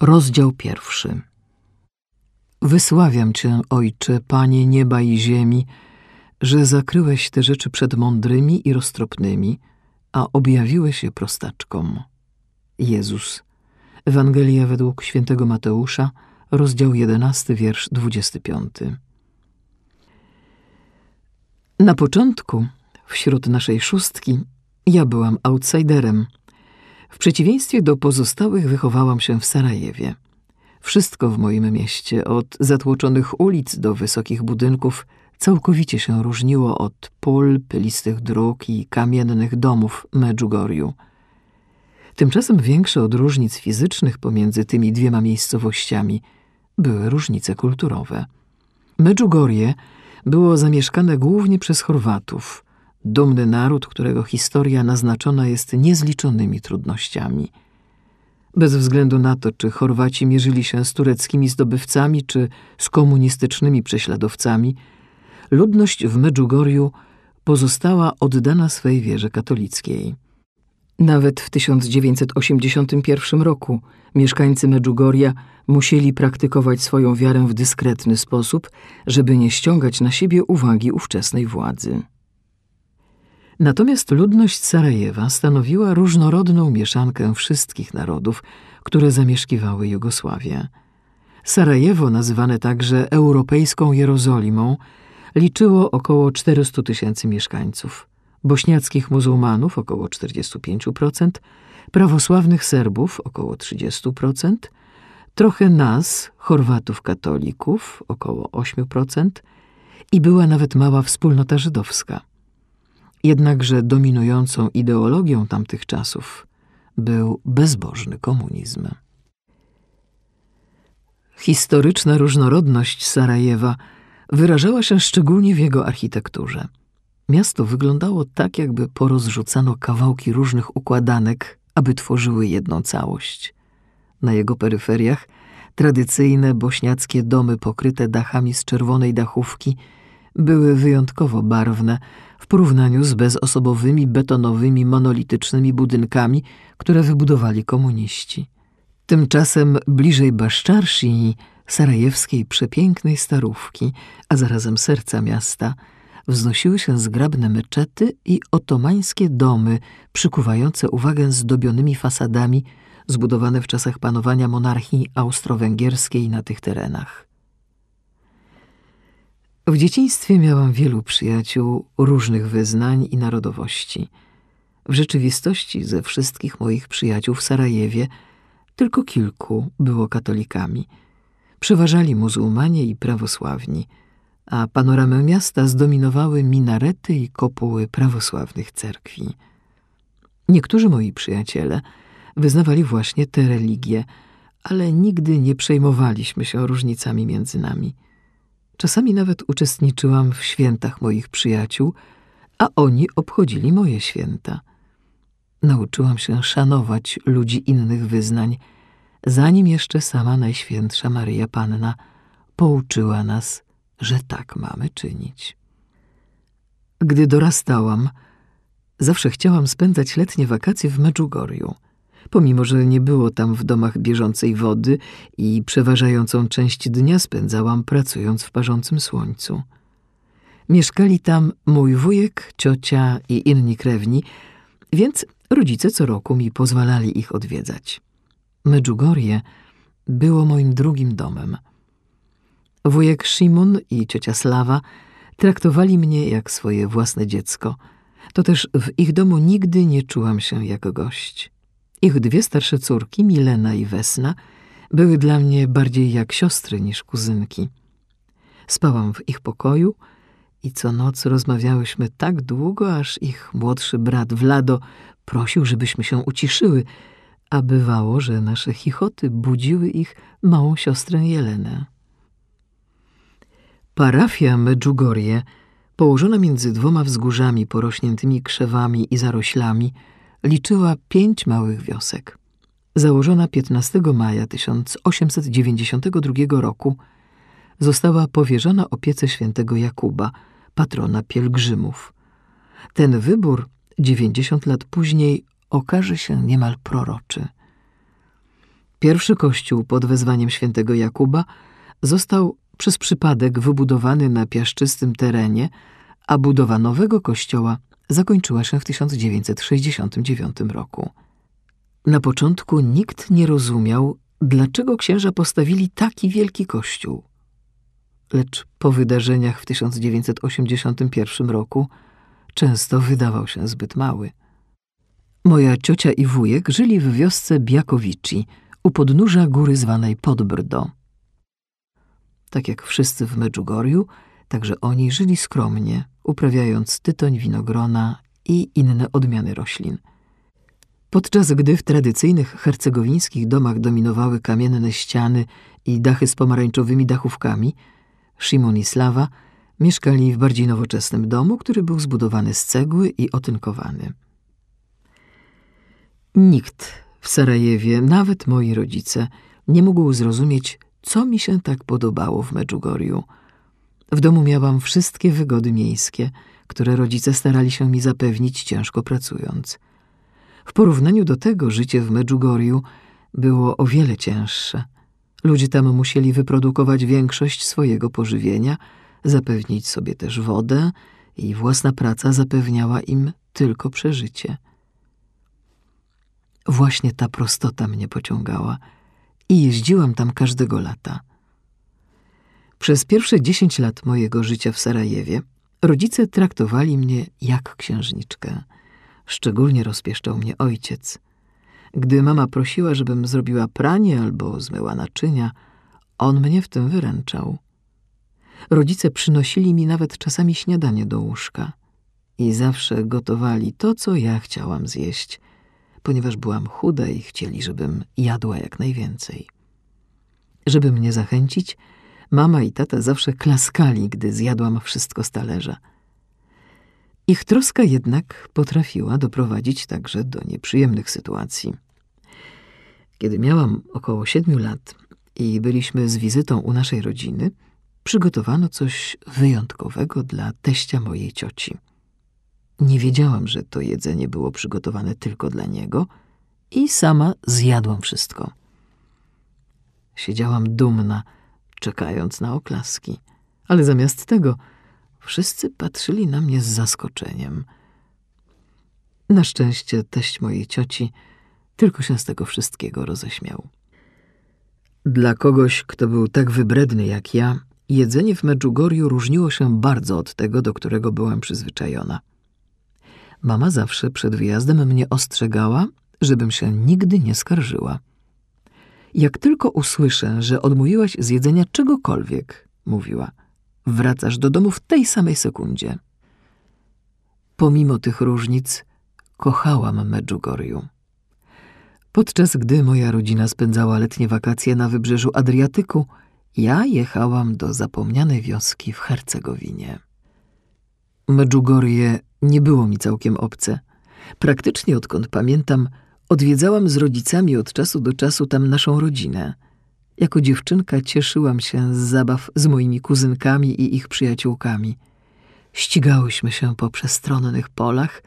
Rozdział pierwszy. Wysławiam Cię, Ojcze, Panie nieba i ziemi, że zakryłeś te rzeczy przed mądrymi i roztropnymi, a objawiłeś je prostaczkom. Jezus. Ewangelia według świętego Mateusza, rozdział 11, wiersz 25. Na początku, wśród naszej szóstki, ja byłam outsiderem – w przeciwieństwie do pozostałych wychowałam się w Sarajewie. Wszystko w moim mieście, od zatłoczonych ulic do wysokich budynków, całkowicie się różniło od pól, pylistych dróg i kamiennych domów Medjugorju. Tymczasem większe od różnic fizycznych pomiędzy tymi dwiema miejscowościami były różnice kulturowe. Medjugorje było zamieszkane głównie przez Chorwatów – dumny naród, którego historia naznaczona jest niezliczonymi trudnościami. Bez względu na to, czy Chorwaci mierzyli się z tureckimi zdobywcami, czy z komunistycznymi prześladowcami, ludność w Medjugorju pozostała oddana swej wierze katolickiej. Nawet w 1981 roku mieszkańcy Medjugorja musieli praktykować swoją wiarę w dyskretny sposób, żeby nie ściągać na siebie uwagi ówczesnej władzy. Natomiast ludność Sarajewa stanowiła różnorodną mieszankę wszystkich narodów, które zamieszkiwały Jugosławię. Sarajewo, nazywane także Europejską Jerozolimą, liczyło około 400 tysięcy mieszkańców. Bośniackich muzułmanów około 45%, prawosławnych Serbów około 30%, trochę nas, Chorwatów katolików około 8% i była nawet mała wspólnota żydowska. Jednakże dominującą ideologią tamtych czasów był bezbożny komunizm. Historyczna różnorodność Sarajewa wyrażała się szczególnie w jego architekturze. Miasto wyglądało tak, jakby porozrzucano kawałki różnych układanek, aby tworzyły jedną całość. Na jego peryferiach tradycyjne bośniackie domy pokryte dachami z czerwonej dachówki były wyjątkowo barwne, w porównaniu z bezosobowymi, betonowymi, monolitycznymi budynkami, które wybudowali komuniści. Tymczasem bliżej Baszczarsi, sarajewskiej przepięknej starówki, a zarazem serca miasta, wznosiły się zgrabne meczety i otomańskie domy przykuwające uwagę zdobionymi fasadami zbudowane w czasach panowania monarchii austro-węgierskiej na tych terenach. W dzieciństwie miałam wielu przyjaciół różnych wyznań i narodowości. W rzeczywistości ze wszystkich moich przyjaciół w Sarajewie tylko kilku było katolikami. Przeważali muzułmanie i prawosławni, a panoramę miasta zdominowały minarety i kopuły prawosławnych cerkwi. Niektórzy moi przyjaciele wyznawali właśnie te religie, ale nigdy nie przejmowaliśmy się różnicami między nami. Czasami nawet uczestniczyłam w świętach moich przyjaciół, a oni obchodzili moje święta. Nauczyłam się szanować ludzi innych wyznań, zanim jeszcze sama Najświętsza Maryja Panna pouczyła nas, że tak mamy czynić. Gdy dorastałam, zawsze chciałam spędzać letnie wakacje w Medjugorju – pomimo że nie było tam w domach bieżącej wody i przeważającą część dnia spędzałam pracując w parzącym słońcu. Mieszkali tam mój wujek, ciocia i inni krewni, więc rodzice co roku mi pozwalali ich odwiedzać. Medjugorje było moim drugim domem. Wujek Szymon i ciocia Slawa traktowali mnie jak swoje własne dziecko. To też w ich domu nigdy nie czułam się jak gość. Ich dwie starsze córki, Milena i Wesna, były dla mnie bardziej jak siostry niż kuzynki. Spałam w ich pokoju i co noc rozmawiałyśmy tak długo, aż ich młodszy brat Vlado prosił, żebyśmy się uciszyły, a bywało, że nasze chichoty budziły ich małą siostrę Jelenę. Parafia Medjugorje, położona między dwoma wzgórzami porośniętymi krzewami i zaroślami, liczyła pięć małych wiosek. Założona 15 maja 1892 roku, została powierzona opiece świętego Jakuba, patrona pielgrzymów. Ten wybór 90 lat później okaże się niemal proroczy. Pierwszy kościół pod wezwaniem świętego Jakuba został przez przypadek wybudowany na piaszczystym terenie, a budowa nowego kościoła zakończyła się w 1969 roku. Na początku nikt nie rozumiał, dlaczego księża postawili taki wielki kościół. Lecz po wydarzeniach w 1981 roku często wydawał się zbyt mały. Moja ciocia i wujek żyli w wiosce Biakowici, u podnóża góry zwanej Podbrdo. Tak jak wszyscy w Medjugorju, także oni żyli skromnie, uprawiając tytoń, winogrona i inne odmiany roślin. Podczas gdy w tradycyjnych hercegowińskich domach dominowały kamienne ściany i dachy z pomarańczowymi dachówkami, Szymon i Slawa mieszkali w bardziej nowoczesnym domu, który był zbudowany z cegły i otynkowany. Nikt w Sarajewie, nawet moi rodzice, nie mógł zrozumieć, co mi się tak podobało w Medjugorju. W domu miałam wszystkie wygody miejskie, które rodzice starali się mi zapewnić ciężko pracując. W porównaniu do tego życie w Medjugorju było o wiele cięższe. Ludzie tam musieli wyprodukować większość swojego pożywienia, zapewnić sobie też wodę i własna praca zapewniała im tylko przeżycie. Właśnie ta prostota mnie pociągała i jeździłam tam każdego lata. Przez pierwsze dziesięć lat mojego życia w Sarajewie rodzice traktowali mnie jak księżniczkę. Szczególnie rozpieszczał mnie ojciec. Gdy mama prosiła, żebym zrobiła pranie albo zmyła naczynia, on mnie w tym wyręczał. Rodzice przynosili mi nawet czasami śniadanie do łóżka i zawsze gotowali to, co ja chciałam zjeść – ponieważ byłam chuda i chcieli, żebym jadła jak najwięcej. Żeby mnie zachęcić, mama i tata zawsze klaskali, gdy zjadłam wszystko z talerza. Ich troska jednak potrafiła doprowadzić także do nieprzyjemnych sytuacji. Kiedy miałam około siedmiu lat i byliśmy z wizytą u naszej rodziny, przygotowano coś wyjątkowego dla teścia mojej cioci. Nie wiedziałam, że to jedzenie było przygotowane tylko dla niego i sama zjadłam wszystko. Siedziałam dumna, czekając na oklaski, ale zamiast tego wszyscy patrzyli na mnie z zaskoczeniem. Na szczęście teść mojej cioci tylko się z tego wszystkiego roześmiał. Dla kogoś, kto był tak wybredny jak ja, jedzenie w Medjugorju różniło się bardzo od tego, do którego byłam przyzwyczajona. Mama zawsze przed wyjazdem mnie ostrzegała, żebym się nigdy nie skarżyła. Jak tylko usłyszę, że odmówiłaś z jedzenia czegokolwiek, mówiła, wracasz do domu w tej samej sekundzie. Pomimo tych różnic, kochałam Medjugorju. Podczas gdy moja rodzina spędzała letnie wakacje na wybrzeżu Adriatyku, ja jechałam do zapomnianej wioski w Hercegowinie. Medjugorje nie było mi całkiem obce. Praktycznie odkąd pamiętam, odwiedzałam z rodzicami od czasu do czasu tam naszą rodzinę. Jako dziewczynka cieszyłam się z zabaw z moimi kuzynkami i ich przyjaciółkami. Ścigałyśmy się po przestronnych polach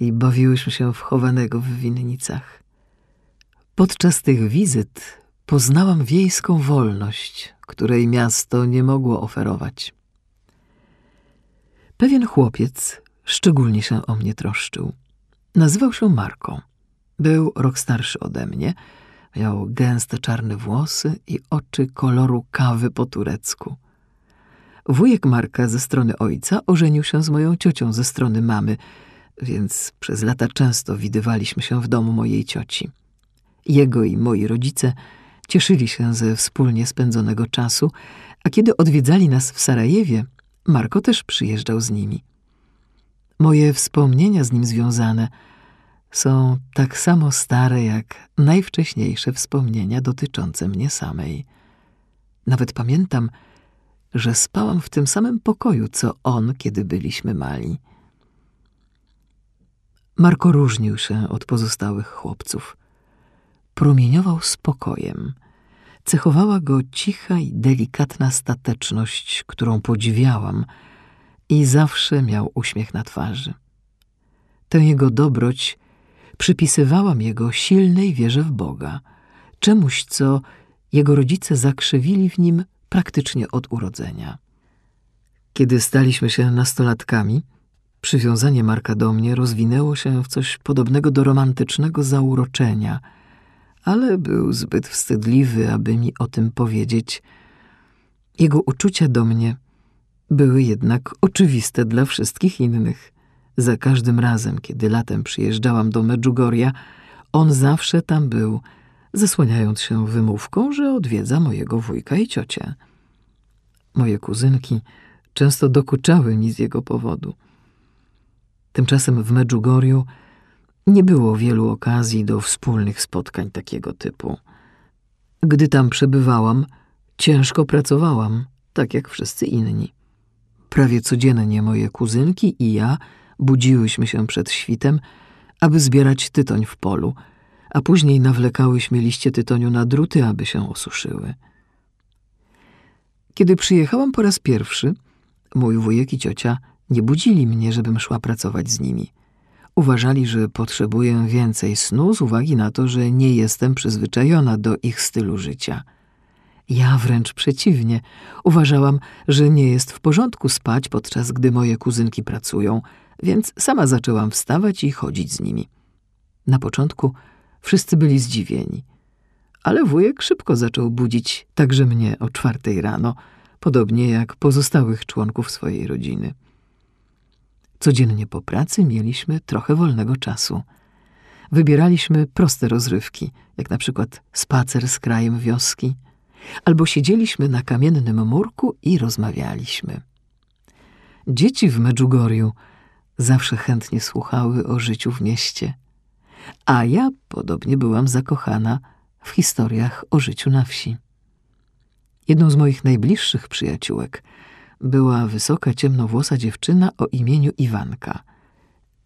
i bawiłyśmy się w chowanego w winnicach. Podczas tych wizyt poznałam wiejską wolność, której miasto nie mogło oferować. Pewien chłopiec szczególnie się o mnie troszczył. Nazywał się Marko. Był rok starszy ode mnie, miał gęste czarne włosy i oczy koloru kawy po turecku. Wujek Marka ze strony ojca ożenił się z moją ciocią ze strony mamy, więc przez lata często widywaliśmy się w domu mojej cioci. Jego i moi rodzice cieszyli się ze wspólnie spędzonego czasu, a kiedy odwiedzali nas w Sarajewie, Marko też przyjeżdżał z nimi. Moje wspomnienia z nim związane są tak samo stare jak najwcześniejsze wspomnienia dotyczące mnie samej. Nawet pamiętam, że spałam w tym samym pokoju, co on, kiedy byliśmy mali. Marko różnił się od pozostałych chłopców. Promieniował spokojem. Cechowała go cicha i delikatna stateczność, którą podziwiałam – i zawsze miał uśmiech na twarzy. Tę jego dobroć przypisywałam jego silnej wierze w Boga. czemuś, co jego rodzice zakrzewili w nim praktycznie od urodzenia. Kiedy staliśmy się nastolatkami, przywiązanie Marka do mnie rozwinęło się w coś podobnego do romantycznego zauroczenia, ale był zbyt wstydliwy, aby mi o tym powiedzieć. Jego uczucia do mnie były jednak oczywiste dla wszystkich innych. Za każdym razem, kiedy latem przyjeżdżałam do Medjugorja, on zawsze tam był, zasłaniając się wymówką, że odwiedza mojego wujka i ciocię. Moje kuzynki często dokuczały mi z jego powodu. Tymczasem w Medjugorju nie było wielu okazji do wspólnych spotkań takiego typu. Gdy tam przebywałam, ciężko pracowałam, tak jak wszyscy inni. Prawie codziennie moje kuzynki i ja budziłyśmy się przed świtem, aby zbierać tytoń w polu, a później nawlekałyśmy liście tytoniu na druty, aby się osuszyły. Kiedy przyjechałam po raz pierwszy, mój wujek i ciocia nie budzili mnie, żebym szła pracować z nimi. Uważali, że potrzebuję więcej snu z uwagi na to, że nie jestem przyzwyczajona do ich stylu życia. Ja wręcz przeciwnie, uważałam, że nie jest w porządku spać, podczas gdy moje kuzynki pracują, więc sama zaczęłam wstawać i chodzić z nimi. Na początku wszyscy byli zdziwieni, ale wujek szybko zaczął budzić także mnie o czwartej rano, podobnie jak pozostałych członków swojej rodziny. Codziennie po pracy mieliśmy trochę wolnego czasu. Wybieraliśmy proste rozrywki, jak na przykład spacer z krajem wioski, albo siedzieliśmy na kamiennym murku i rozmawialiśmy. Dzieci w Medjugorju zawsze chętnie słuchały o życiu w mieście, a ja podobnie byłam zakochana w historiach o życiu na wsi. Jedną z moich najbliższych przyjaciółek była wysoka, ciemnowłosa dziewczyna o imieniu Iwanka.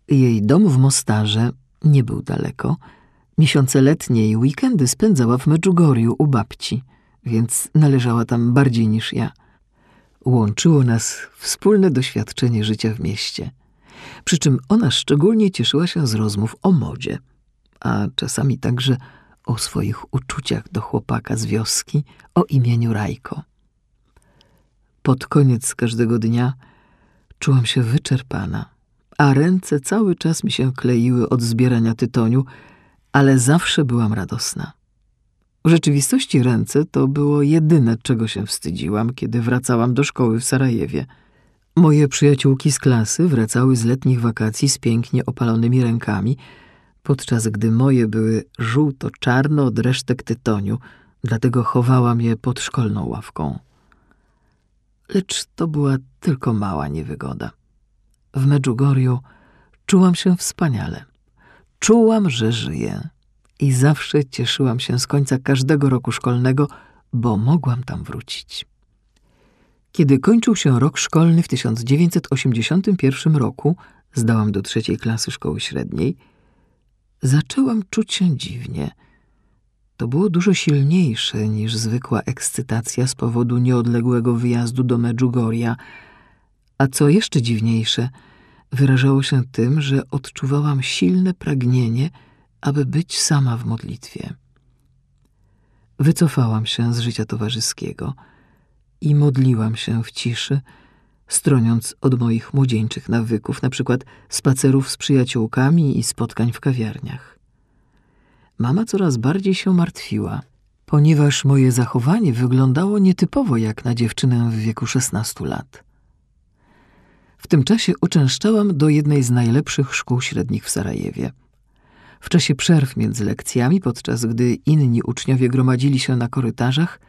Jej dom w Mostarze nie był daleko. Miesiące letnie i weekendy spędzała w Medjugorju u babci, więc należała tam bardziej niż ja. Łączyło nas wspólne doświadczenie życia w mieście. Przy czym ona szczególnie cieszyła się z rozmów o modzie, a czasami także o swoich uczuciach do chłopaka z wioski o imieniu Rajko. Pod koniec każdego dnia czułam się wyczerpana, a ręce cały czas mi się kleiły od zbierania tytoniu, ale zawsze byłam radosna. W rzeczywistości ręce to było jedyne, czego się wstydziłam, kiedy wracałam do szkoły w Sarajewie. Moje przyjaciółki z klasy wracały z letnich wakacji z pięknie opalonymi rękami, podczas gdy moje były żółto-czarno od resztek tytoniu, dlatego chowałam je pod szkolną ławką. Lecz to była tylko mała niewygoda. W Medjugorju czułam się wspaniale. Czułam, że żyję i zawsze cieszyłam się z końca każdego roku szkolnego, bo mogłam tam wrócić. Kiedy kończył się rok szkolny w 1981 roku, zdałam do trzeciej klasy szkoły średniej, zaczęłam czuć się dziwnie – to było dużo silniejsze niż zwykła ekscytacja z powodu nieodległego wyjazdu do Medjugorja, a co jeszcze dziwniejsze, wyrażało się tym, że odczuwałam silne pragnienie, aby być sama w modlitwie. Wycofałam się z życia towarzyskiego i modliłam się w ciszy, stroniąc od moich młodzieńczych nawyków, na przykład spacerów z przyjaciółkami i spotkań w kawiarniach mama coraz bardziej się martwiła, ponieważ moje zachowanie wyglądało nietypowo jak na dziewczynę w wieku 16 lat. W tym czasie uczęszczałam do jednej z najlepszych szkół średnich w Sarajewie. W czasie przerw między lekcjami, podczas gdy inni uczniowie gromadzili się na korytarzach,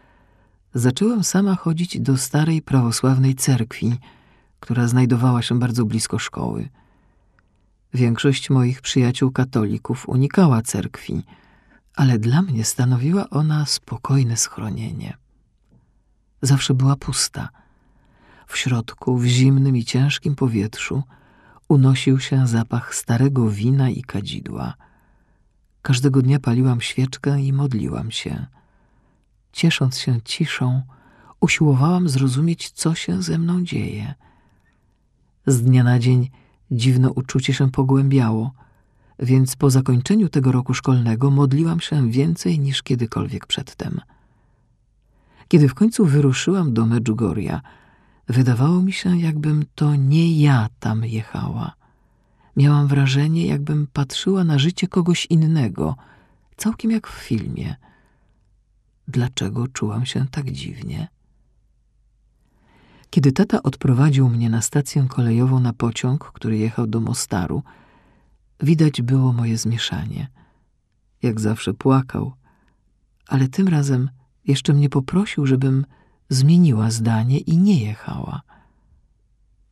zaczęłam sama chodzić do starej prawosławnej cerkwi, która znajdowała się bardzo blisko szkoły. Większość moich przyjaciół katolików unikała cerkwi, ale dla mnie stanowiła ona spokojne schronienie. Zawsze była pusta. W środku, w zimnym i ciężkim powietrzu, unosił się zapach starego wina i kadzidła. Każdego dnia paliłam świeczkę i modliłam się. Ciesząc się ciszą, usiłowałam zrozumieć, co się ze mną dzieje. Z dnia na dzień dziwne uczucie się pogłębiało. więc po zakończeniu tego roku szkolnego modliłam się więcej niż kiedykolwiek przedtem. Kiedy w końcu wyruszyłam do Medjugorja, wydawało mi się, jakbym to nie ja tam jechała. Miałam wrażenie, jakbym patrzyła na życie kogoś innego, całkiem jak w filmie. Dlaczego czułam się tak dziwnie? Kiedy tata odprowadził mnie na stację kolejową na pociąg, który jechał do Mostaru, widać było moje zmieszanie. Jak zawsze płakał, ale tym razem jeszcze mnie poprosił, żebym zmieniła zdanie i nie jechała.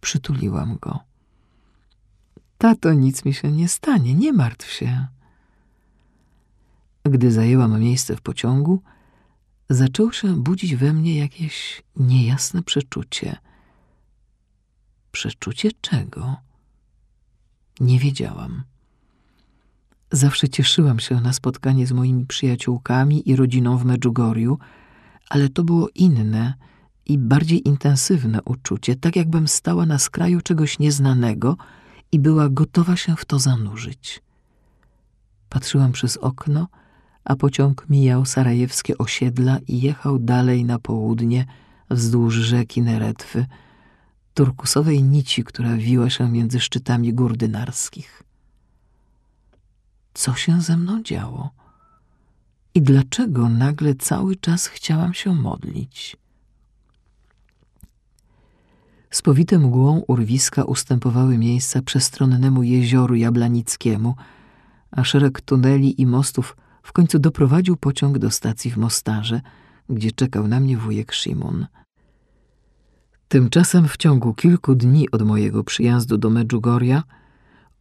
Przytuliłam go. Tato, nic mi się nie stanie, nie martw się. Gdy zajęłam miejsce w pociągu, zaczęło się budzić we mnie jakieś niejasne przeczucie. Przeczucie czego? Nie wiedziałam. Zawsze cieszyłam się na spotkanie z moimi przyjaciółkami i rodziną w Medjugorju, ale to było inne i bardziej intensywne uczucie, tak jakbym stała na skraju czegoś nieznanego i była gotowa się w to zanurzyć. Patrzyłam przez okno, a pociąg mijał sarajewskie osiedla i jechał dalej na południe wzdłuż rzeki Neretwy, turkusowej nici, która wiła się między szczytami gór dynarskich. Co się ze mną działo? I dlaczego nagle cały czas chciałam się modlić? Spowite mgłą urwiska ustępowały miejsca przestronnemu jezioru Jablanickiemu, a szereg tuneli i mostów w końcu doprowadził pociąg do stacji w Mostarze, gdzie czekał na mnie wujek Szymon. Tymczasem w ciągu kilku dni od mojego przyjazdu do Medjugorja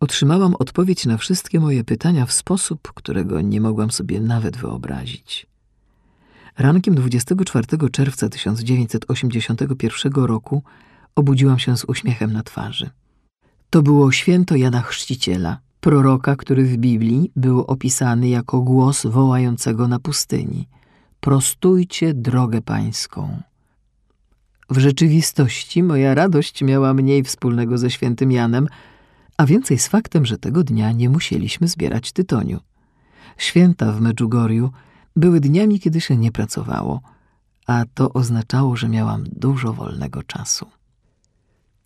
otrzymałam odpowiedź na wszystkie moje pytania w sposób, którego nie mogłam sobie nawet wyobrazić. Rankiem 24 czerwca 1981 roku obudziłam się z uśmiechem na twarzy. To było święto Jana Chrzciciela, proroka, który w Biblii był opisany jako głos wołającego na pustyni: Prostujcie drogę pańską. W rzeczywistości moja radość miała mniej wspólnego ze świętym Janem, a więcej z faktem, że tego dnia nie musieliśmy zbierać tytoniu. Święta w Medjugorju były dniami, kiedy się nie pracowało, a to oznaczało, że miałam dużo wolnego czasu.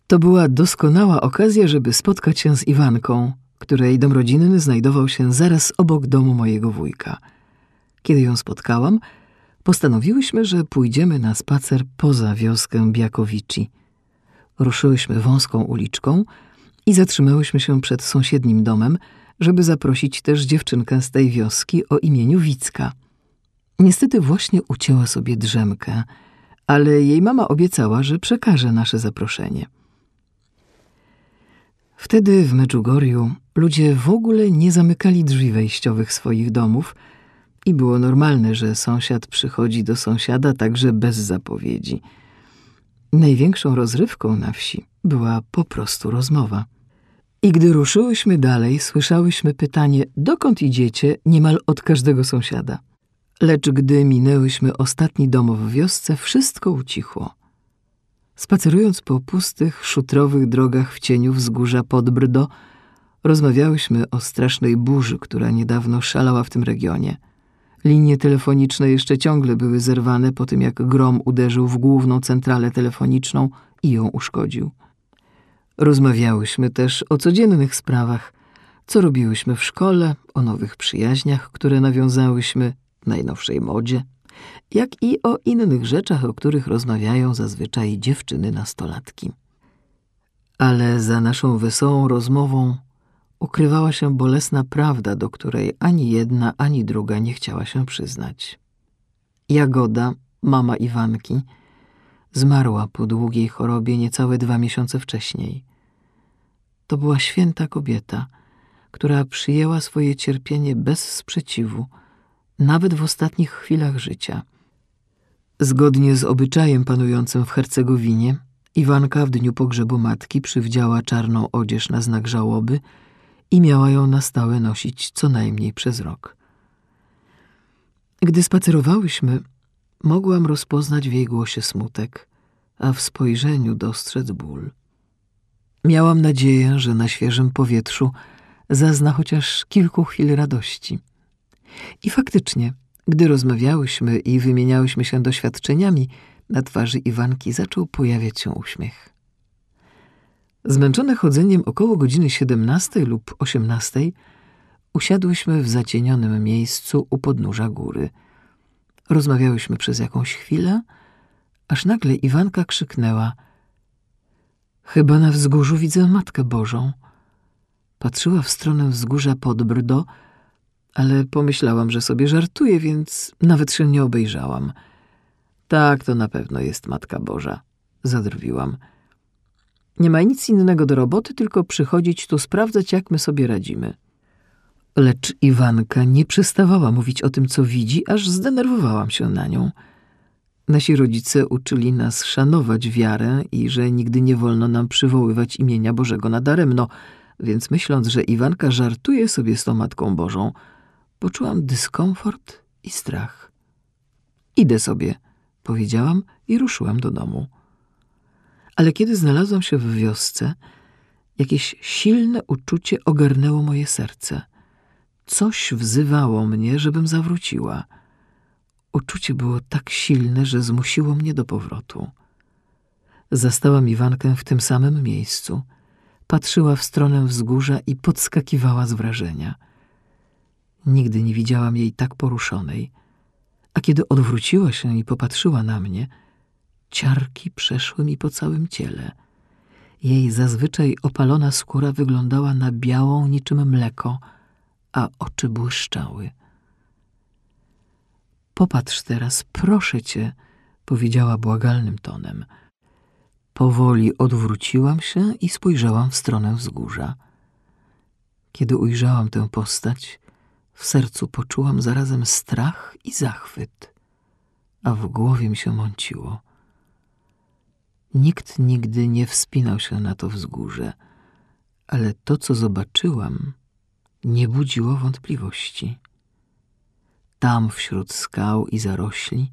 To była doskonała okazja, żeby spotkać się z Iwanką, której dom rodzinny znajdował się zaraz obok domu mojego wujka. Kiedy ją spotkałam, postanowiłyśmy, że pójdziemy na spacer poza wioskę Biakowici. Ruszyłyśmy wąską uliczką i zatrzymałyśmy się przed sąsiednim domem, żeby zaprosić też dziewczynkę z tej wioski o imieniu Wicka. Niestety właśnie ucięła sobie drzemkę, ale jej mama obiecała, że przekaże nasze zaproszenie. Wtedy w Medjugorju ludzie w ogóle nie zamykali drzwi wejściowych swoich domów i było normalne, że sąsiad przychodzi do sąsiada także bez zapowiedzi. Największą rozrywką na wsi była po prostu rozmowa. I gdy ruszyłyśmy dalej, słyszałyśmy pytanie, dokąd idziecie, niemal od każdego sąsiada. Lecz gdy minęłyśmy ostatni dom w wiosce, wszystko ucichło. Spacerując po pustych, szutrowych drogach w cieniu wzgórza Podbrdo, rozmawiałyśmy o strasznej burzy, która niedawno szalała w tym regionie. Linie telefoniczne jeszcze ciągle były zerwane po tym, jak grom uderzył w główną centralę telefoniczną i ją uszkodził. Rozmawiałyśmy też o codziennych sprawach, co robiłyśmy w szkole, o nowych przyjaźniach, które nawiązałyśmy, najnowszej modzie, jak i o innych rzeczach, o których rozmawiają zazwyczaj dziewczyny nastolatki. Ale za naszą wesołą rozmową ukrywała się bolesna prawda, do której ani jedna, ani druga nie chciała się przyznać. Jagoda, mama Iwanki, zmarła po długiej chorobie niecałe dwa miesiące wcześniej. To była święta kobieta, która przyjęła swoje cierpienie bez sprzeciwu, nawet w ostatnich chwilach życia. Zgodnie z obyczajem panującym w Hercegowinie, Iwanka w dniu pogrzebu matki przywdziała czarną odzież na znak żałoby i miała ją na stałe nosić co najmniej przez rok. Gdy spacerowałyśmy, mogłam rozpoznać w jej głosie smutek, a w spojrzeniu dostrzec ból. Miałam nadzieję, że na świeżym powietrzu zazna chociaż kilku chwil radości. I faktycznie, gdy rozmawiałyśmy i wymieniałyśmy się doświadczeniami, na twarzy Iwanki zaczął pojawiać się uśmiech. Zmęczone chodzeniem około godziny siedemnastej lub osiemnastej usiadłyśmy w zacienionym miejscu u podnóża góry. Rozmawiałyśmy przez jakąś chwilę, aż nagle Iwanka krzyknęła – Chyba na wzgórzu widzę Matkę Bożą. Patrzyła w stronę wzgórza pod Brdo, ale pomyślałam, że sobie żartuje, więc nawet się nie obejrzałam. Tak, to na pewno jest Matka Boża, zadrwiłam. Nie ma nic innego do roboty, tylko przychodzić tu sprawdzać, jak my sobie radzimy. Lecz Iwanka nie przestawała mówić o tym, co widzi, aż zdenerwowałam się na nią. Nasi rodzice uczyli nas szanować wiarę i że nigdy nie wolno nam przywoływać imienia Bożego nadaremno, więc myśląc, że Iwanka żartuje sobie z tą Matką Bożą, poczułam dyskomfort i strach. Idę sobie, powiedziałam i ruszyłam do domu. Ale kiedy znalazłam się w wiosce, jakieś silne uczucie ogarnęło moje serce. Coś wzywało mnie, żebym zawróciła – Uczucie było tak silne, że zmusiło mnie do powrotu. Zastałam Iwankę w tym samym miejscu. Patrzyła w stronę wzgórza i podskakiwała z wrażenia. Nigdy nie widziałam jej tak poruszonej, a kiedy odwróciła się i popatrzyła na mnie, ciarki przeszły mi po całym ciele. Jej zazwyczaj opalona skóra wyglądała na białą niczym mleko, a oczy błyszczały. Popatrz teraz, proszę cię, powiedziała błagalnym tonem. Powoli odwróciłam się i spojrzałam w stronę wzgórza. Kiedy ujrzałam tę postać, w sercu poczułam zarazem strach i zachwyt, a w głowie mi się mąciło. Nikt nigdy nie wspinał się na to wzgórze, ale to, co zobaczyłam, nie budziło wątpliwości. Tam wśród skał i zarośli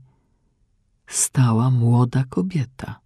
stała młoda kobieta.